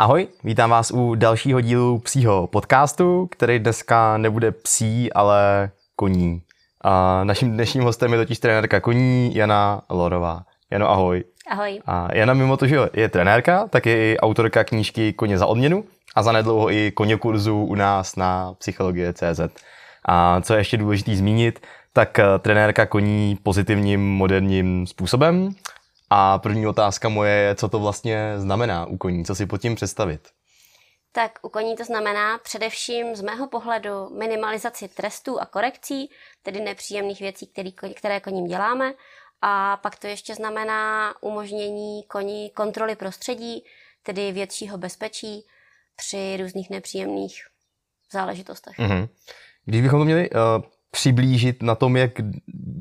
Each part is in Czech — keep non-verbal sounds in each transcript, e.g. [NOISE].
Ahoj, vítám vás u dalšího dílu psího podcastu, který dneska nebude psí, ale koní. A naším dnešním hostem je totiž trenérka koní Jana Lorová. Jano, ahoj. Ahoj. A Jana mimo to, že je trenérka, tak je i autorka knížky Koně za odměnu a za nedlouho i koně kurzu u nás na psychologie.cz. A co je ještě důležité zmínit, tak eh, trenérka koní pozitivním moderním způsobem a první otázka moje je, co to vlastně znamená u koní, co si pod tím představit. Tak u koní to znamená především z mého pohledu minimalizaci trestů a korekcí, tedy nepříjemných věcí, který, které koním děláme. A pak to ještě znamená umožnění koni kontroly prostředí, tedy většího bezpečí při různých nepříjemných záležitostech. Mm-hmm. Když bychom to měli uh, přiblížit na tom, jak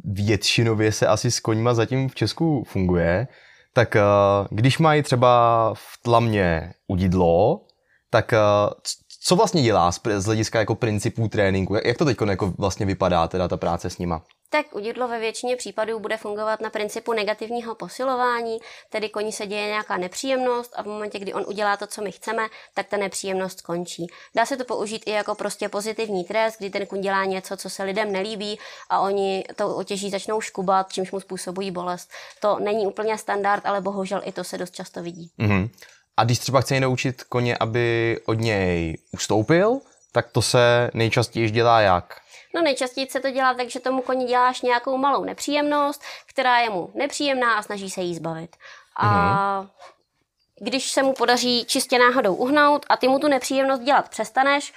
většinově se asi s koňma zatím v Česku funguje, tak uh, když mají třeba v tlamě udidlo, tak uh, co vlastně dělá z hlediska jako principů tréninku? Jak to teď jako vlastně vypadá teda ta práce s nima? Tak udidlo ve většině případů bude fungovat na principu negativního posilování, tedy koni se děje nějaká nepříjemnost a v momentě, kdy on udělá to, co my chceme, tak ta nepříjemnost skončí. Dá se to použít i jako prostě pozitivní trest, kdy ten kun dělá něco, co se lidem nelíbí a oni to otěží začnou škubat, čímž mu způsobují bolest. To není úplně standard, ale bohužel i to se dost často vidí. Mm-hmm. A když třeba chce naučit koně, aby od něj ustoupil, tak to se nejčastěji dělá jak? No nejčastěji se to dělá tak, že tomu koni děláš nějakou malou nepříjemnost, která je mu nepříjemná a snaží se jí zbavit. A mm-hmm. když se mu podaří čistě náhodou uhnout a ty mu tu nepříjemnost dělat přestaneš,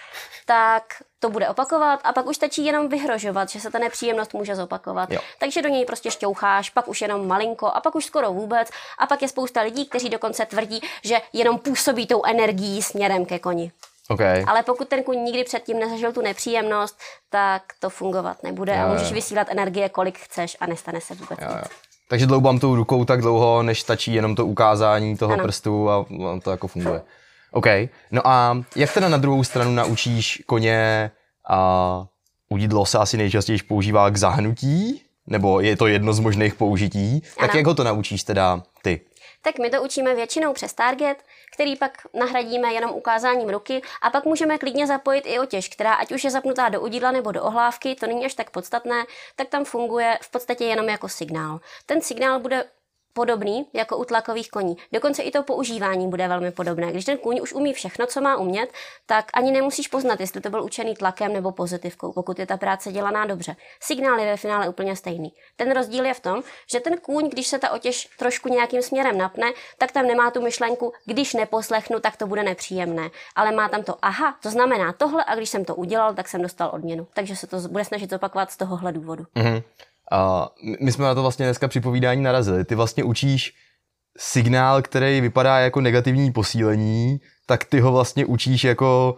tak to bude opakovat a pak už stačí jenom vyhrožovat, že se ta nepříjemnost může zopakovat. Jo. Takže do něj prostě šťoucháš, pak už jenom malinko a pak už skoro vůbec a pak je spousta lidí, kteří dokonce tvrdí, že jenom působí tou energií směrem ke koni. Okay. Ale pokud ten kůň nikdy předtím nezažil tu nepříjemnost, tak to fungovat nebude jo, a můžeš jo. vysílat energie, kolik chceš a nestane se vůbec jo, nic. Jo. Takže dloubám tou rukou tak dlouho, než stačí jenom to ukázání toho ano. prstu a to jako funguje. OK. No a jak teda na druhou stranu naučíš koně a udidlo se asi nejčastěji používá k zahnutí? Nebo je to jedno z možných použití? Ano. Tak jak ho to naučíš teda ty? Tak my to učíme většinou přes target, který pak nahradíme jenom ukázáním ruky a pak můžeme klidně zapojit i otěž, která ať už je zapnutá do udidla nebo do ohlávky, to není až tak podstatné, tak tam funguje v podstatě jenom jako signál. Ten signál bude podobný jako u tlakových koní. Dokonce i to používání bude velmi podobné. Když ten kůň už umí všechno, co má umět, tak ani nemusíš poznat, jestli to byl učený tlakem nebo pozitivkou, pokud je ta práce dělaná dobře. Signál je ve finále úplně stejný. Ten rozdíl je v tom, že ten kůň, když se ta otěž trošku nějakým směrem napne, tak tam nemá tu myšlenku, když neposlechnu, tak to bude nepříjemné. Ale má tam to, aha, to znamená tohle a když jsem to udělal, tak jsem dostal odměnu. Takže se to bude snažit zopakovat z tohohle důvodu. Mm-hmm. A my jsme na to vlastně dneska při povídání narazili. Ty vlastně učíš signál, který vypadá jako negativní posílení, tak ty ho vlastně učíš jako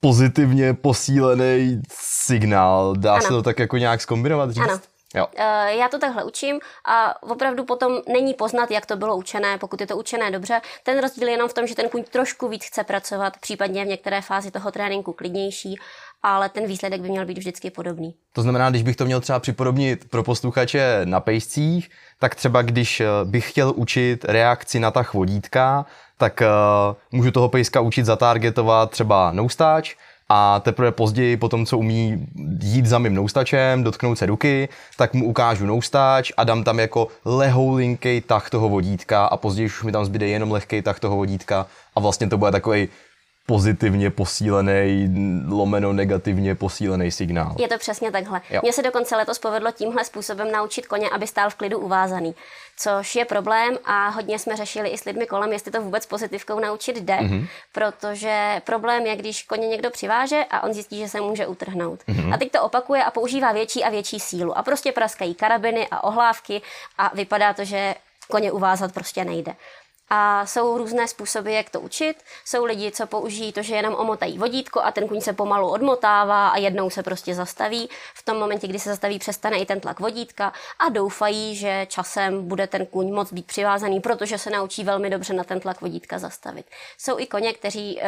pozitivně posílený signál. Dá ano. se to tak jako nějak zkombinovat říct? Ano. Jo. Eh, já to takhle učím a opravdu potom není poznat, jak to bylo učené, pokud je to učené dobře. Ten rozdíl je jenom v tom, že ten kuň trošku víc chce pracovat, případně v některé fázi toho tréninku klidnější ale ten výsledek by měl být vždycky podobný. To znamená, když bych to měl třeba připodobnit pro posluchače na pejscích, tak třeba když eh, bych chtěl učit reakci na ta vodítka, tak uh, můžu toho pejska učit zatargetovat třeba noustáč, a teprve později, po tom, co umí jít za mým noustačem, dotknout se ruky, tak mu ukážu noustáč a dám tam jako lehoulinký tah toho vodítka a později už mi tam zbyde jenom lehký tah toho vodítka a vlastně to bude takový pozitivně posílený, lomeno negativně posílený signál. Je to přesně takhle. Jo. Mně se dokonce letos povedlo tímhle způsobem naučit koně, aby stál v klidu uvázaný, což je problém a hodně jsme řešili i s lidmi kolem, jestli to vůbec pozitivkou naučit jde, mm-hmm. protože problém je, když koně někdo přiváže a on zjistí, že se může utrhnout. Mm-hmm. A teď to opakuje a používá větší a větší sílu a prostě praskají karabiny a ohlávky a vypadá to, že koně uvázat prostě nejde. A jsou různé způsoby, jak to učit. Jsou lidi, co použijí to, že jenom omotají vodítko a ten kuň se pomalu odmotává a jednou se prostě zastaví. V tom momentě, kdy se zastaví, přestane i ten tlak vodítka a doufají, že časem bude ten kuň moc být přivázaný, protože se naučí velmi dobře na ten tlak vodítka zastavit. Jsou i koně, kteří uh,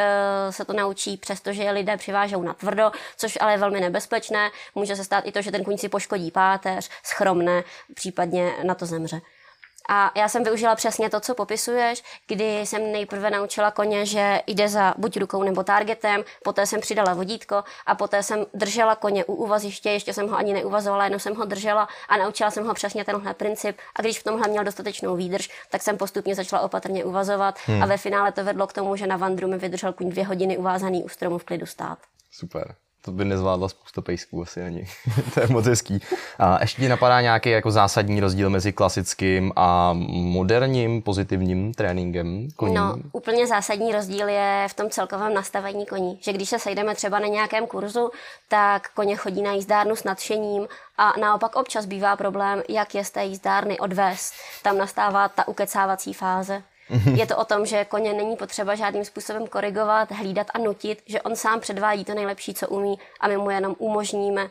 se to naučí, přestože je lidé přivážou na tvrdo, což ale je velmi nebezpečné. Může se stát i to, že ten kuň si poškodí páteř, schromne, případně na to zemře. A já jsem využila přesně to, co popisuješ, kdy jsem nejprve naučila koně, že jde za buď rukou nebo targetem, poté jsem přidala vodítko a poté jsem držela koně u uvaziště, ještě jsem ho ani neuvazovala, jenom jsem ho držela a naučila jsem ho přesně tenhle princip. A když v tomhle měl dostatečnou výdrž, tak jsem postupně začala opatrně uvazovat hmm. a ve finále to vedlo k tomu, že na vandru mi vydržel kuň dvě hodiny uvázaný u stromu v klidu stát. Super. To by nezvládla spousta pejsků asi ani. [LAUGHS] to je moc hezký. A ještě ti napadá nějaký jako zásadní rozdíl mezi klasickým a moderním pozitivním tréninkem koní? No, úplně zásadní rozdíl je v tom celkovém nastavení koní. Že když se sejdeme třeba na nějakém kurzu, tak koně chodí na jízdárnu s nadšením a naopak občas bývá problém, jak je z té jízdárny odvést. Tam nastává ta ukecávací fáze. Mhm. Je to o tom, že koně není potřeba žádným způsobem korigovat, hlídat a nutit, že on sám předvádí to nejlepší, co umí a my mu jenom umožníme,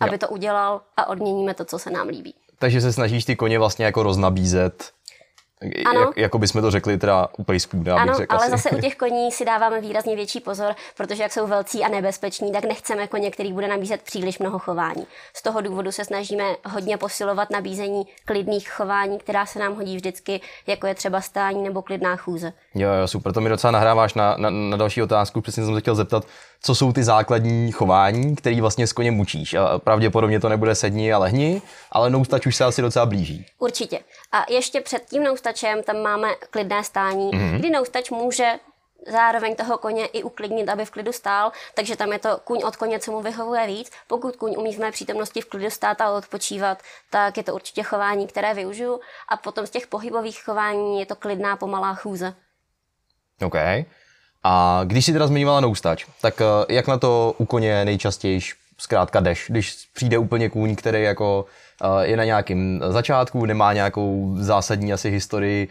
aby jo. to udělal a odměníme to, co se nám líbí. Takže se snažíš ty koně vlastně jako roznabízet ano. Jak, jako bychom to řekli teda u pejsků, dá Ano, řekl ale asi. zase u těch [LAUGHS] koní si dáváme výrazně větší pozor, protože jak jsou velcí a nebezpeční, tak nechceme koně, který bude nabízet příliš mnoho chování. Z toho důvodu se snažíme hodně posilovat nabízení klidných chování, která se nám hodí vždycky, jako je třeba stání nebo klidná chůze. Jo, jo, super, to mi docela nahráváš na, na, na další otázku, přesně jsem se chtěl zeptat, co jsou ty základní chování, který vlastně s koněm mučíš. A pravděpodobně to nebude sedni a lehni, ale noustač už se asi docela blíží. Určitě. A ještě před tím noustačem tam máme klidné stání, mm-hmm. kdy noustač může zároveň toho koně i uklidnit, aby v klidu stál, takže tam je to kuň od koně, co mu vyhovuje víc. Pokud kuň umí v mé přítomnosti v klidu stát a odpočívat, tak je to určitě chování, které využiju. A potom z těch pohybových chování je to klidná, pomalá chůze. OK. A když si teda zmiňovala noustač, tak eh, jak na to u koně nejčastěji zkrátka jdeš, když přijde úplně kůň, který jako je na nějakém začátku, nemá nějakou zásadní asi historii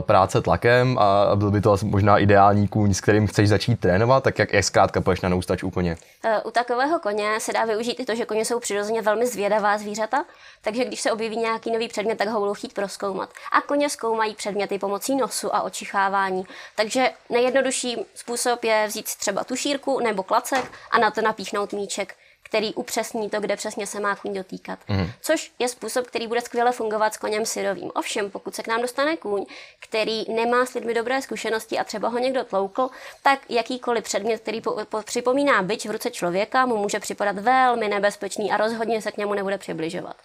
práce tlakem a byl by to možná ideální kůň, s kterým chceš začít trénovat, tak jak, jak zkrátka poješ na noustač u koně? E, u takového koně se dá využít i to, že koně jsou přirozeně velmi zvědavá zvířata, takže když se objeví nějaký nový předmět, tak ho budou chtít proskoumat. A koně zkoumají předměty pomocí nosu a očichávání. Takže nejjednodušší způsob je vzít třeba tušírku nebo klacek a na to napíchnout míček který upřesní to, kde přesně se má kůň dotýkat. Mm. Což je způsob, který bude skvěle fungovat s koněm syrovým. Ovšem, pokud se k nám dostane kůň, který nemá s lidmi dobré zkušenosti a třeba ho někdo tloukl, tak jakýkoliv předmět, který po, po, připomíná byč v ruce člověka, mu může připadat velmi nebezpečný a rozhodně se k němu nebude přibližovat.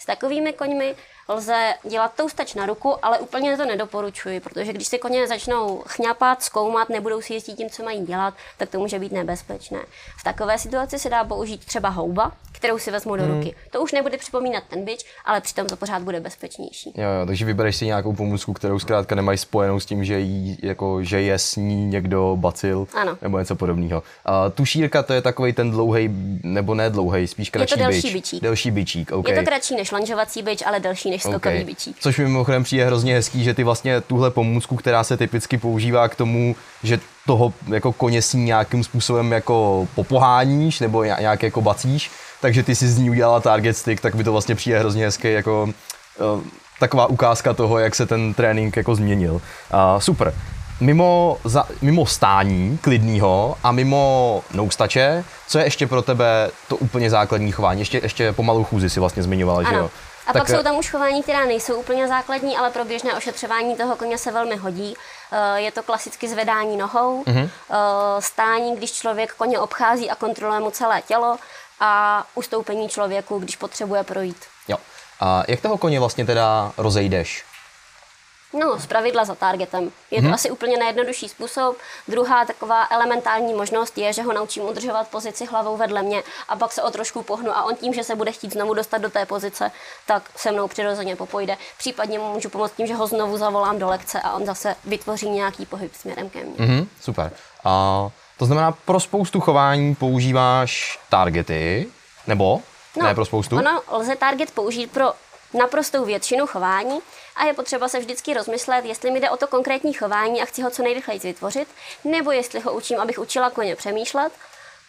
S takovými koňmi lze dělat toustač na ruku, ale úplně to nedoporučuji, protože když si koně začnou chňapat, zkoumat, nebudou si jistit tím, co mají dělat, tak to může být nebezpečné. V takové situaci se dá použít třeba houba, kterou si vezmu do hmm. ruky. To už nebude připomínat ten bič, ale přitom to pořád bude bezpečnější. Jo, jo, takže vybereš si nějakou pomůcku, kterou zkrátka nemají spojenou s tím, že, jí, jako, že je s ní někdo bacil ano. nebo něco podobného. A tušírka to je takový ten dlouhý, nebo ne dlouhý, spíš kratší je to delší bič. bičík. Delší bičík, okay. Je to kratší než lanžovací bič, ale delší než skokový okay. bičík. Což mi mimochodem přijde hrozně hezký, že ty vlastně tuhle pomůcku, která se typicky používá k tomu, že toho jako koně si nějakým způsobem jako popoháníš nebo nějak jako bacíš, takže ty si z ní udělala target stick, tak by to vlastně přijde hrozně hezky jako uh, taková ukázka toho, jak se ten trénink jako změnil. Uh, super. Mimo, za, mimo stání klidného a mimo noustače, co je ještě pro tebe to úplně základní chování? Ještě, ještě pomalu chůzi si vlastně zmiňovala, ano. že jo? A tak pak jsou tam už chování, která nejsou úplně základní, ale pro běžné ošetřování toho koně se velmi hodí. Eh, je to klasicky zvedání nohou, mm-hmm. stání, když člověk koně obchází a kontroluje mu celé tělo a ustoupení člověku, když potřebuje projít. Jo. A jak toho koně vlastně teda rozejdeš? No, z pravidla za targetem. Je to hmm. asi úplně nejjednodušší způsob. Druhá taková elementární možnost je, že ho naučím udržovat pozici hlavou vedle mě a pak se o trošku pohnu a on tím, že se bude chtít znovu dostat do té pozice, tak se mnou přirozeně popojde. Případně mu můžu pomoct tím, že ho znovu zavolám do lekce a on zase vytvoří nějaký pohyb směrem ke mně. Hmm, super. A to znamená, pro spoustu chování používáš targety, nebo? No, ne pro spoustu? Ono lze target použít pro naprostou většinu chování a je potřeba se vždycky rozmyslet, jestli mi jde o to konkrétní chování a chci ho co nejrychleji vytvořit, nebo jestli ho učím, abych učila koně přemýšlet,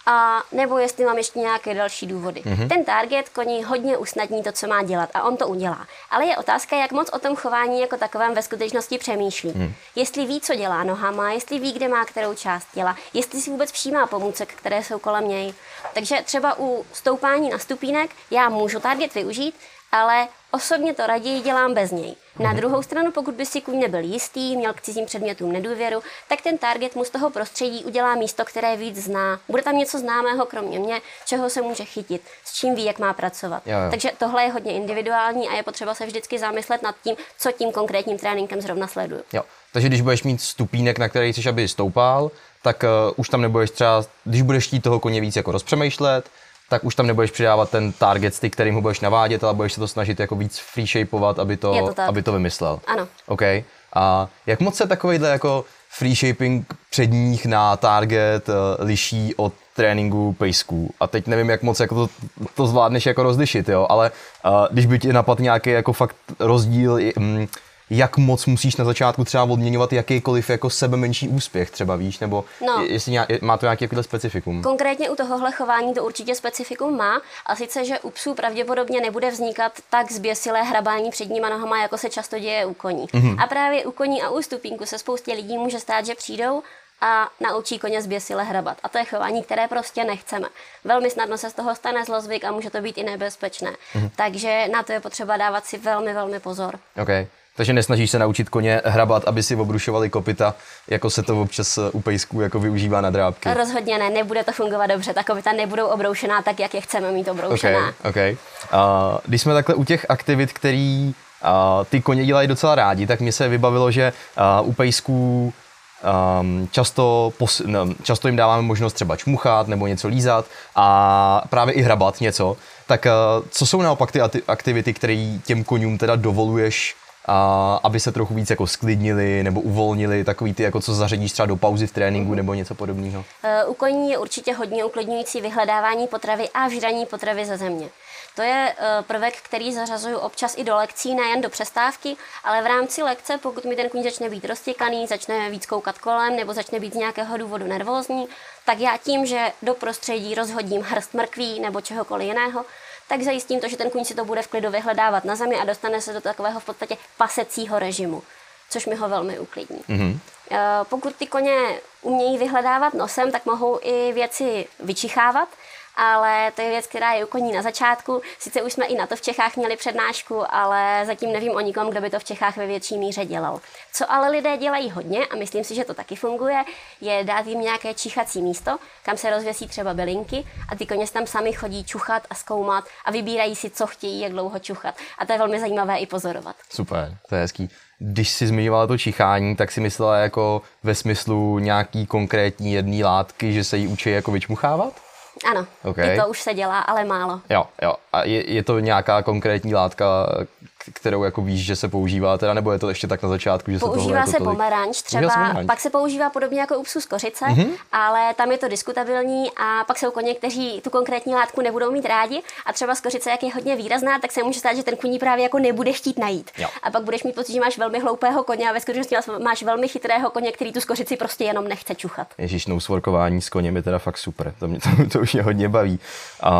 a nebo jestli mám ještě nějaké další důvody. Mm-hmm. Ten target koní hodně usnadní to, co má dělat a on to udělá. Ale je otázka, jak moc o tom chování jako takovém ve skutečnosti přemýšlí. Mm. Jestli ví, co dělá nohama, jestli ví, kde má kterou část těla, jestli si vůbec všímá pomůcek, které jsou kolem něj. Takže třeba u stoupání na stupínek já můžu target využít, ale osobně to raději dělám bez něj. Na druhou stranu, pokud by si kůň nebyl jistý, měl k cizím předmětům nedůvěru, tak ten target mu z toho prostředí udělá místo, které víc zná. Bude tam něco známého kromě mě, čeho se může chytit, s čím ví, jak má pracovat. Jo, jo. Takže tohle je hodně individuální a je potřeba se vždycky zamyslet nad tím, co tím konkrétním tréninkem zrovna sleduju. Jo. Takže když budeš mít stupínek, na který chceš, aby stoupal, tak uh, už tam nebudeš třeba, když budeš chtít toho koně víc jako rozpřemýšlet, tak už tam nebudeš přidávat ten target stick, kterým ho budeš navádět, ale budeš se to snažit jako víc free shapeovat, aby to, to tak. aby to vymyslel. Ano. OK. A jak moc se takovýhle jako free shaping předních na target uh, liší od tréninku pejsků. A teď nevím, jak moc jako to, to zvládneš jako rozlišit, jo, ale uh, když by ti napadl nějaký jako fakt rozdíl, um, jak moc musíš na začátku třeba odměňovat jakýkoliv jako sebe menší úspěch, třeba víš, nebo No. jestli nějak, má to nějaký specifikum. Konkrétně u tohohle chování to určitě specifikum má, a sice, že u psů pravděpodobně nebude vznikat tak zběsilé hrabání předníma nohama, jako se často děje u koní. Mm-hmm. A právě u koní a u stupínku se spoustě lidí může stát, že přijdou a naučí koně zběsile hrabat. A to je chování, které prostě nechceme. Velmi snadno se z toho stane zlozvyk a může to být i nebezpečné. Mm-hmm. Takže na to je potřeba dávat si velmi, velmi pozor. OK. Takže nesnažíš se naučit koně hrabat, aby si obrušovali kopita, jako se to občas eh, u pejsků jako využívá na drápky. Rozhodně ne, nebude to fungovat dobře. Ta kopita nebudou obroušená tak, jak je chceme mít obroušená. OK. Uh, když jsme takhle u těch aktivit, který uh, ty koně dělají docela rádi, tak mi se vybavilo, že uh, u pejsků um, často, pos, no, často jim dáváme možnost třeba čmuchat nebo něco lízat a právě i hrabat něco. Tak uh, co jsou naopak ty aktivity, které těm konům teda dovoluješ a aby se trochu víc jako sklidnili nebo uvolnili, takový ty, jako co zařadíš třeba do pauzy v tréninku nebo něco podobného. Eh, U koní je určitě hodně uklidňující vyhledávání potravy a vžraní potravy ze země. To je eh, prvek, který zařazuju občas i do lekcí, nejen do přestávky, ale v rámci lekce, pokud mi ten kůň začne být roztěkaný, začne víc koukat kolem nebo začne být z nějakého důvodu nervózní, tak já tím, že do prostředí rozhodím hrst mrkví nebo čehokoliv jiného, tak zajistím to, že ten kůň si to bude v klidu vyhledávat na zemi a dostane se do takového v podstatě pasecího režimu, což mi ho velmi uklidní. Mm-hmm. Pokud ty koně umějí vyhledávat nosem, tak mohou i věci vyčichávat, ale to je věc, která je u koní na začátku. Sice už jsme i na to v Čechách měli přednášku, ale zatím nevím o nikom, kdo by to v Čechách ve větší míře dělal. Co ale lidé dělají hodně, a myslím si, že to taky funguje, je dát jim nějaké čichací místo, kam se rozvěsí třeba bylinky a ty koně si tam sami chodí čuchat a zkoumat a vybírají si, co chtějí, jak dlouho čuchat. A to je velmi zajímavé i pozorovat. Super, to je hezký. Když jsi zmiňovala to čichání, tak si myslela jako ve smyslu nějaký konkrétní jedné látky, že se jí učí jako vyčmuchávat? Ano, OK. i to už se dělá, ale málo. Jo, jo. A je, je to nějaká konkrétní látka, kterou jako víš, že se používá, teda, nebo je to ještě tak na začátku, že se tohle Používá jako se tolik... pomeranč Používá se třeba, pomeranč. pak se používá podobně jako u psů z kořice, Mhm. mm-hmm. ale tam je to diskutabilní a pak jsou koně, kteří tu konkrétní látku nebudou mít rádi a třeba z kořice, jak je hodně výrazná, tak se může stát, že ten kuní právě jako nebude chtít najít. Jo. A pak budeš mít pocit, že máš velmi hloupého koně a ve skutečnosti máš velmi chytrého koně, který tu skořici prostě jenom nechce čuchat. Ježíš, no svorkování s koněm je teda fakt super, to, mě, [LAUGHS] to, to už mě hodně baví. A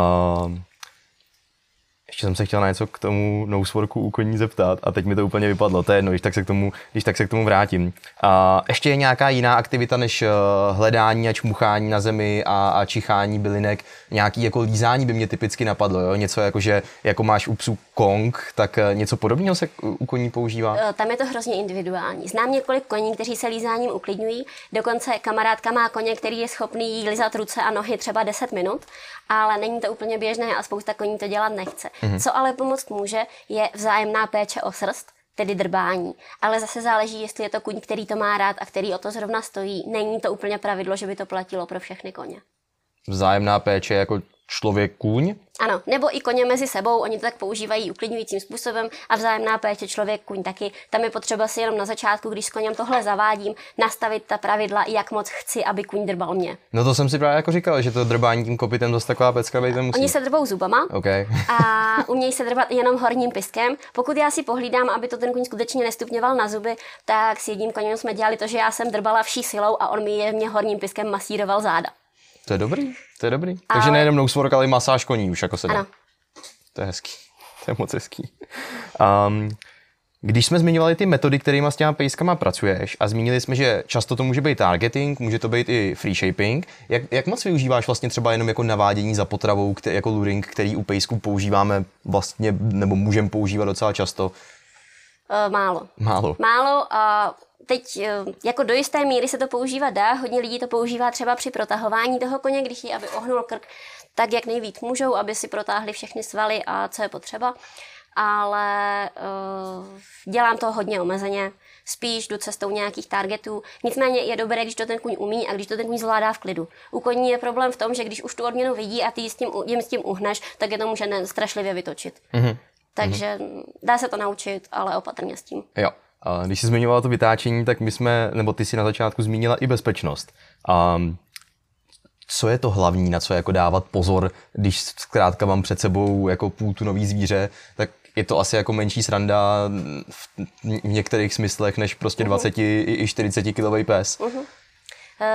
ještě jsem se chtěl na něco k tomu noseworku u koní zeptat a teď mi to úplně vypadlo, to je jedno, když tak se k tomu, když tak se k tomu vrátím. A ještě je nějaká jiná aktivita než eh, hledání a čmuchání na zemi a, a čichání bylinek, nějaký jako lízání by mě typicky napadlo, jo? něco jako, že jako máš u psů kong, tak eh, něco podobného se u koní používá? Eh, Tam je to hrozně individuální. Znám několik koní, kteří se lízáním uklidňují. Dokonce kamarádka má koně, který je schopný jí lizat ruce a nohy třeba 10 minut, ale není to úplně běžné a spousta koní to dělat nechce. Mm-hmm. Co ale pomoct může, je vzájemná péče o srst, tedy drbání. Ale zase záleží, jestli je to kuň, který to má rád a který o to zrovna stojí. Není to úplně pravidlo, že by to platilo pro všechny koně. Vzájemná péče jako člověk kůň? Ano, nebo i koně mezi sebou, oni to tak používají uklidňujícím způsobem a vzájemná péče člověk kuň taky. Tam je potřeba si jenom na začátku, když s koněm tohle zavádím, nastavit ta pravidla, jak moc chci, aby kuň drbal mě. No to jsem si právě jako říkal, že to drbání tím kopitem zase taková pecka být nemusí. Oni se drbou zubama OK. a umějí se drbat jenom horním piskem. Pokud já si pohlídám, aby to ten kuň skutečně nestupňoval na zuby, tak s jedním koněm jsme dělali to, že já jsem drbala vší silou a on mi jemně horním piskem masíroval záda. To je dobrý, to je dobrý. Takže Ale- nejenom nosework, ale i masáž koní už jako se dá. Ano. To je hezký, to je moc hezký. Um, Když jsme zmiňovali ty metody, kterými s těma pejskama pracuješ a zmínili jsme, že často to může být targeting, může to být i free shaping, jak, jak moc využíváš vlastně třeba jenom jako navádění za potravou, který, jako luring, který u pejsků používáme vlastně, nebo můžeme používat docela často? Uh, málo. Málo. Málo a teď eh, jako do jisté míry se to používat dá, hodně lidí to používá třeba při protahování toho koně, když chtějí, aby ohnul krk, tak jak nejvíc můžou, aby si protáhli všechny svaly a co je potřeba ale uh, dělám to hodně omezeně, spíš jdu cestou nějakých targetů. Nicméně je dobré, když to ten kuň umí a když to ten kuň zvládá v klidu. U koní je problém v tom, že když už tu odměnu vidí a ty s tím, jim s tím uhneš, tak je to může strašlivě vytočit. Mm-hmm. Takže mm-hmm. dá se to naučit, ale opatrně s tím. Jo. A když jsi zmiňovala to vytáčení, tak my jsme, nebo ty si na začátku zmínila i bezpečnost. Um, co je to hlavní, na co jako dávat pozor, když zkrátka mám před sebou jako půltunový zvíře, tak je to asi jako menší sranda v některých smyslech než prostě 20 uh-huh. i 40 kilový pes. Uh-huh.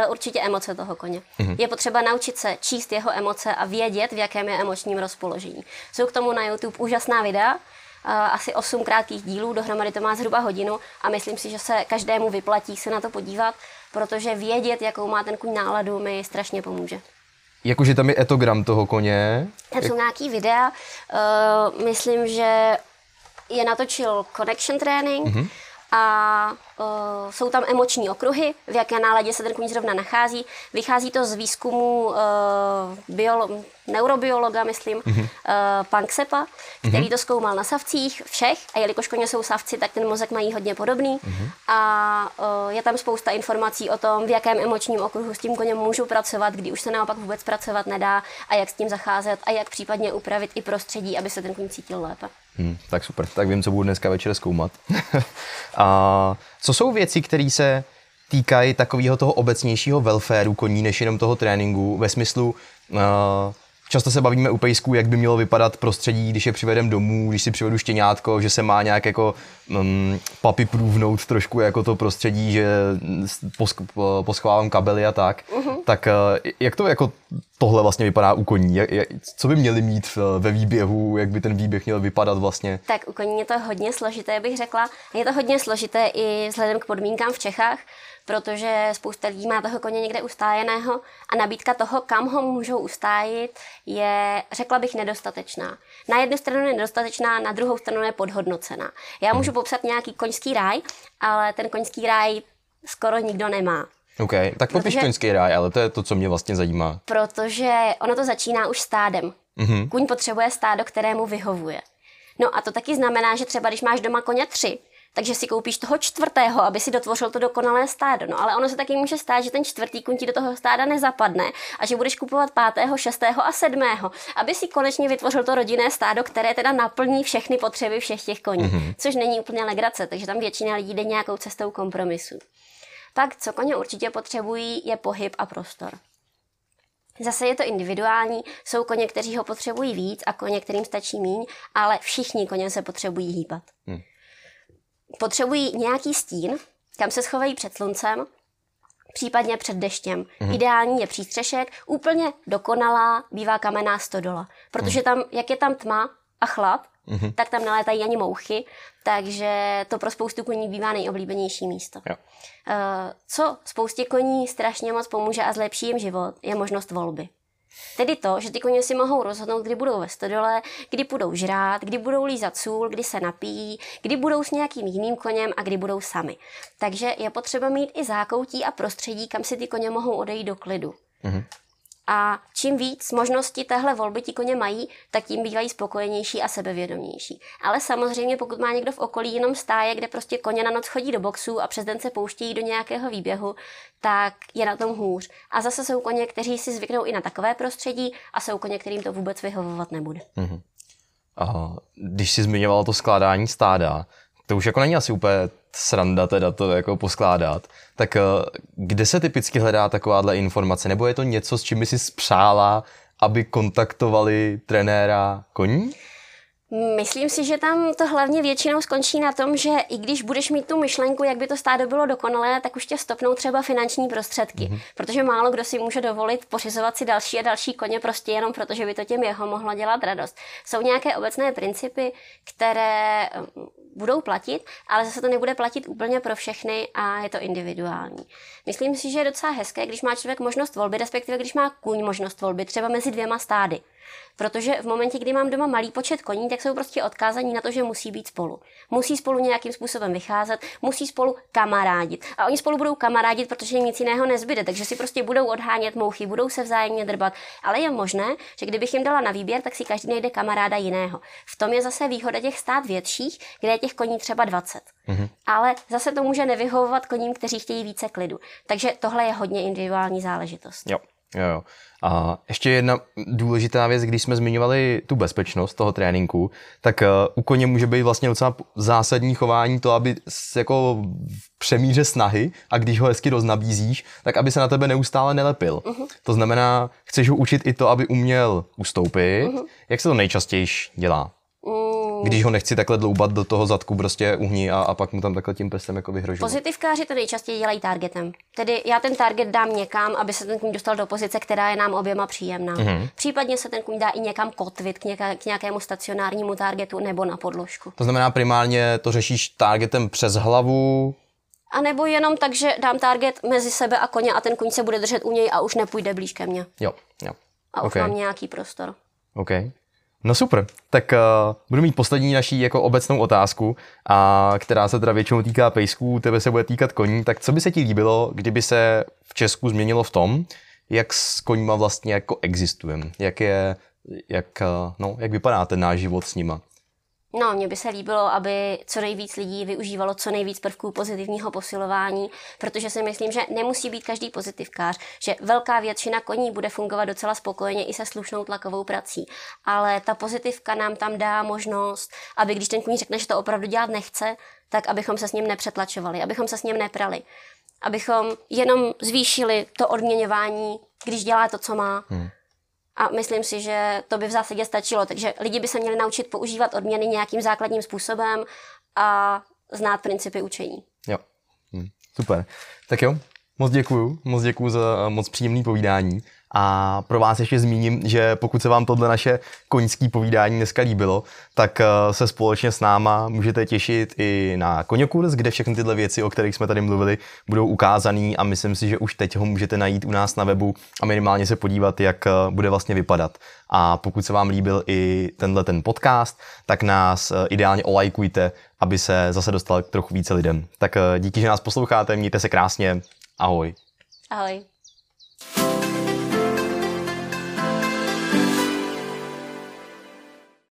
Určitě emoce toho koně. Uh-huh. Je potřeba naučit se číst jeho emoce a vědět, v jakém je emočním rozpoložení. Jsou k tomu na YouTube úžasná videa, asi 8 krátkých dílů, dohromady to má zhruba hodinu a myslím si, že se každému vyplatí se na to podívat, protože vědět, jakou má ten kuň náladu, mi strašně pomůže. Jakože tam je etogram toho koně. Tam jsou nějaký videa, uh, myslím, že je natočil Connection Training mm-hmm. A uh, jsou tam emoční okruhy, v jaké náladě se ten kuň zrovna nachází. Vychází to z výzkumu uh, biolo- neurobiologa, myslím, mm-hmm. uh, Panksepa, který mm-hmm. to zkoumal na savcích všech a jelikož koně jsou savci, tak ten mozek mají hodně podobný mm-hmm. a uh, je tam spousta informací o tom, v jakém emočním okruhu s tím koněm můžu pracovat, kdy už se naopak vůbec pracovat nedá a jak s tím zacházet a jak případně upravit i prostředí, aby se ten kuň cítil lépe. Hmm, tak super, tak vím, co budu dneska večer zkoumat. [LAUGHS] a co jsou věci, které se týkají takového toho obecnějšího welfareu koní, než jenom toho tréninku, ve smyslu, uh, Často se bavíme u pejsků, jak by mělo vypadat prostředí, když je přivedem domů, když si přivedu štěňátko, že se má nějak jako um, papi průvnout trošku jako to prostředí, že posk- poschválám kabely a tak. Uh-huh. Tak uh, jak to jako tohle vlastně vypadá u koní? Jak, jak, co by měli mít ve výběhu, jak by ten výběh měl vypadat vlastně? Tak u koní je to hodně složité, bych řekla. Je to hodně složité i vzhledem k podmínkám v Čechách, protože spousta lidí má toho koně někde ustájeného a nabídka toho, kam ho můžou ustájit, je, řekla bych, nedostatečná. Na jednu stranu je nedostatečná, na druhou stranu je podhodnocená. Já můžu popsat nějaký koňský ráj, ale ten koňský ráj skoro nikdo nemá. OK, tak popiš protože, koňský ráj, ale to je to, co mě vlastně zajímá. Protože ono to začíná už stádem. Mm-hmm. Kuň potřebuje stádo, kterému vyhovuje. No a to taky znamená, že třeba když máš doma koně tři, takže si koupíš toho čtvrtého, aby si dotvořil to dokonalé stádo. No ale ono se taky může stát, že ten čtvrtý kuň ti do toho stáda nezapadne a že budeš kupovat pátého, šestého a sedmého, aby si konečně vytvořil to rodinné stádo, které teda naplní všechny potřeby všech těch koní, mm-hmm. což není úplně legrace, takže tam většina lidí jde nějakou cestou kompromisu. Pak, co koně určitě potřebují, je pohyb a prostor. Zase je to individuální, jsou koně, kteří ho potřebují víc a koně, kterým stačí míň, ale všichni koně se potřebují hýbat. Hmm potřebují nějaký stín, kam se schovají před sluncem, případně před deštěm. Mm. Ideální je přístřešek, úplně dokonalá bývá kamenná stodola, protože tam, jak je tam tma a chlad, mm-hmm. tak tam nelétají ani mouchy, takže to pro spoustu koní bývá nejoblíbenější místo. Jo. Uh, co spoustě koní strašně moc pomůže a zlepší jim život, je možnost volby. Tedy to, že ty koně si mohou rozhodnout, kdy budou ve stodole, kdy budou žrát, kdy budou lízat sůl, kdy se napijí, kdy budou s nějakým jiným koněm a kdy budou sami. Takže je potřeba mít i zákoutí a prostředí, kam si ty koně mohou odejít do klidu. Mm-hmm. A čím víc možností téhle volby ti koně mají, tak tím bývají spokojenější a sebevědomější. Ale samozřejmě, pokud má někdo v okolí jenom stáje, kde prostě koně na noc chodí do boxu a přes den se pouštějí do nějakého výběhu, tak je na tom hůř. A zase jsou koně, kteří si zvyknou i na takové prostředí a jsou koně, kterým to vůbec vyhovovat nebude. Mm-hmm. Aha. Když jsi zmiňoval to skládání stáda, to už jako není asi úplně sranda teda to jako poskládat. Tak eh, kde se typicky hledá takováhle informace? Nebo je to něco, s čím by si spřála, aby kontaktovali trenéra koní? Myslím si, že tam to hlavně většinou skončí na tom, že i když budeš mít tu myšlenku, jak by to stádo bylo dokonalé, tak už tě stopnou třeba finanční prostředky. Mm-hmm. Protože málo kdo si může dovolit pořizovat si další a další koně prostě jenom proto, že by to těm jeho mohlo dělat radost. Jsou nějaké obecné principy, které budou platit, ale zase to nebude platit úplně pro všechny a je to individuální. Myslím si, že je docela hezké, když má člověk možnost volby, respektive když má kůň možnost volby, třeba mezi dvěma stády. Protože v momentě, kdy mám doma malý počet koní, tak jsou prostě odkázaní na to, že musí být spolu. Musí spolu nějakým způsobem vycházet, musí spolu kamarádit. A oni spolu budou kamarádit, protože jim nic jiného nezbyde, takže si prostě budou odhánět mouchy, budou se vzájemně drbat. Ale je možné, že kdybych jim dala na výběr, tak si každý najde kamaráda jiného. V tom je zase výhoda těch stát větších, kde je těch koní třeba 20. Mm-hmm. Ale zase to může nevyhovovat koním, kteří chtějí více klidu. Takže tohle je hodně individuální záležitost. Jo. Jo, jo. A ještě jedna důležitá věc, když jsme zmiňovali tu bezpečnost toho tréninku, tak uh, u koně může být vlastně docela zásadní chování to, aby s, jako v přemíře snahy a když ho hezky roznabízíš, tak aby se na tebe neustále nelepil. Uh-huh. To znamená, chceš ho učit i to, aby uměl ustoupit. Uh-huh. Jak se to nejčastěji dělá? Když ho nechci takhle dloubat do toho zadku prostě uhní a, a pak mu tam takhle tím prstem jako vyhrožuji. Pozitivkáři to nejčastěji dělají targetem. Tedy já ten target dám někam, aby se ten kůň dostal do pozice, která je nám oběma příjemná. Mm-hmm. Případně se ten kůň dá i někam kotvit k, něka, k nějakému stacionárnímu targetu nebo na podložku. To znamená primárně to řešíš targetem přes hlavu, a nebo jenom tak, že dám target mezi sebe a koně a ten kuň se bude držet u něj a už nepůjde blíž ke mně. Jo, jo. A už okay. mám nějaký prostor. OK. No super, tak uh, budu mít poslední naší jako obecnou otázku, a, která se teda většinou týká pejsků, tebe se bude týkat koní, tak co by se ti líbilo, kdyby se v Česku změnilo v tom, jak s koňma vlastně jako existujeme, jak je, jak, uh, no, jak vypadá ten náš život s nima. No, mně by se líbilo, aby co nejvíc lidí využívalo co nejvíc prvků pozitivního posilování, protože si myslím, že nemusí být každý pozitivkář, že velká většina koní bude fungovat docela spokojeně i se slušnou tlakovou prací. Ale ta pozitivka nám tam dá možnost, aby když ten kůň řekne, že to opravdu dělat nechce, tak abychom se s ním nepřetlačovali, abychom se s ním neprali. Abychom jenom zvýšili to odměňování, když dělá to, co má. Hmm a myslím si, že to by v zásadě stačilo. Takže lidi by se měli naučit používat odměny nějakým základním způsobem a znát principy učení. Jo, hm, super. Tak jo, moc děkuju, moc děkuju za moc příjemný povídání. A pro vás ještě zmíním, že pokud se vám tohle naše koňské povídání dneska líbilo, tak eh, se společně s náma můžete těšit i na Koňokurs, kde všechny tyhle věci, o kterých jsme tady mluvili, budou ukázaný a myslím si, že už teď ho můžete najít u nás na webu a minimálně se podívat, jak eh, bude vlastně vypadat. A pokud se vám líbil i tenhle ten podcast, tak nás eh, ideálně olajkujte, aby se zase dostal k trochu více lidem. Tak díky, že nás posloucháte, mějte se krásně, ahoj. Ahoj.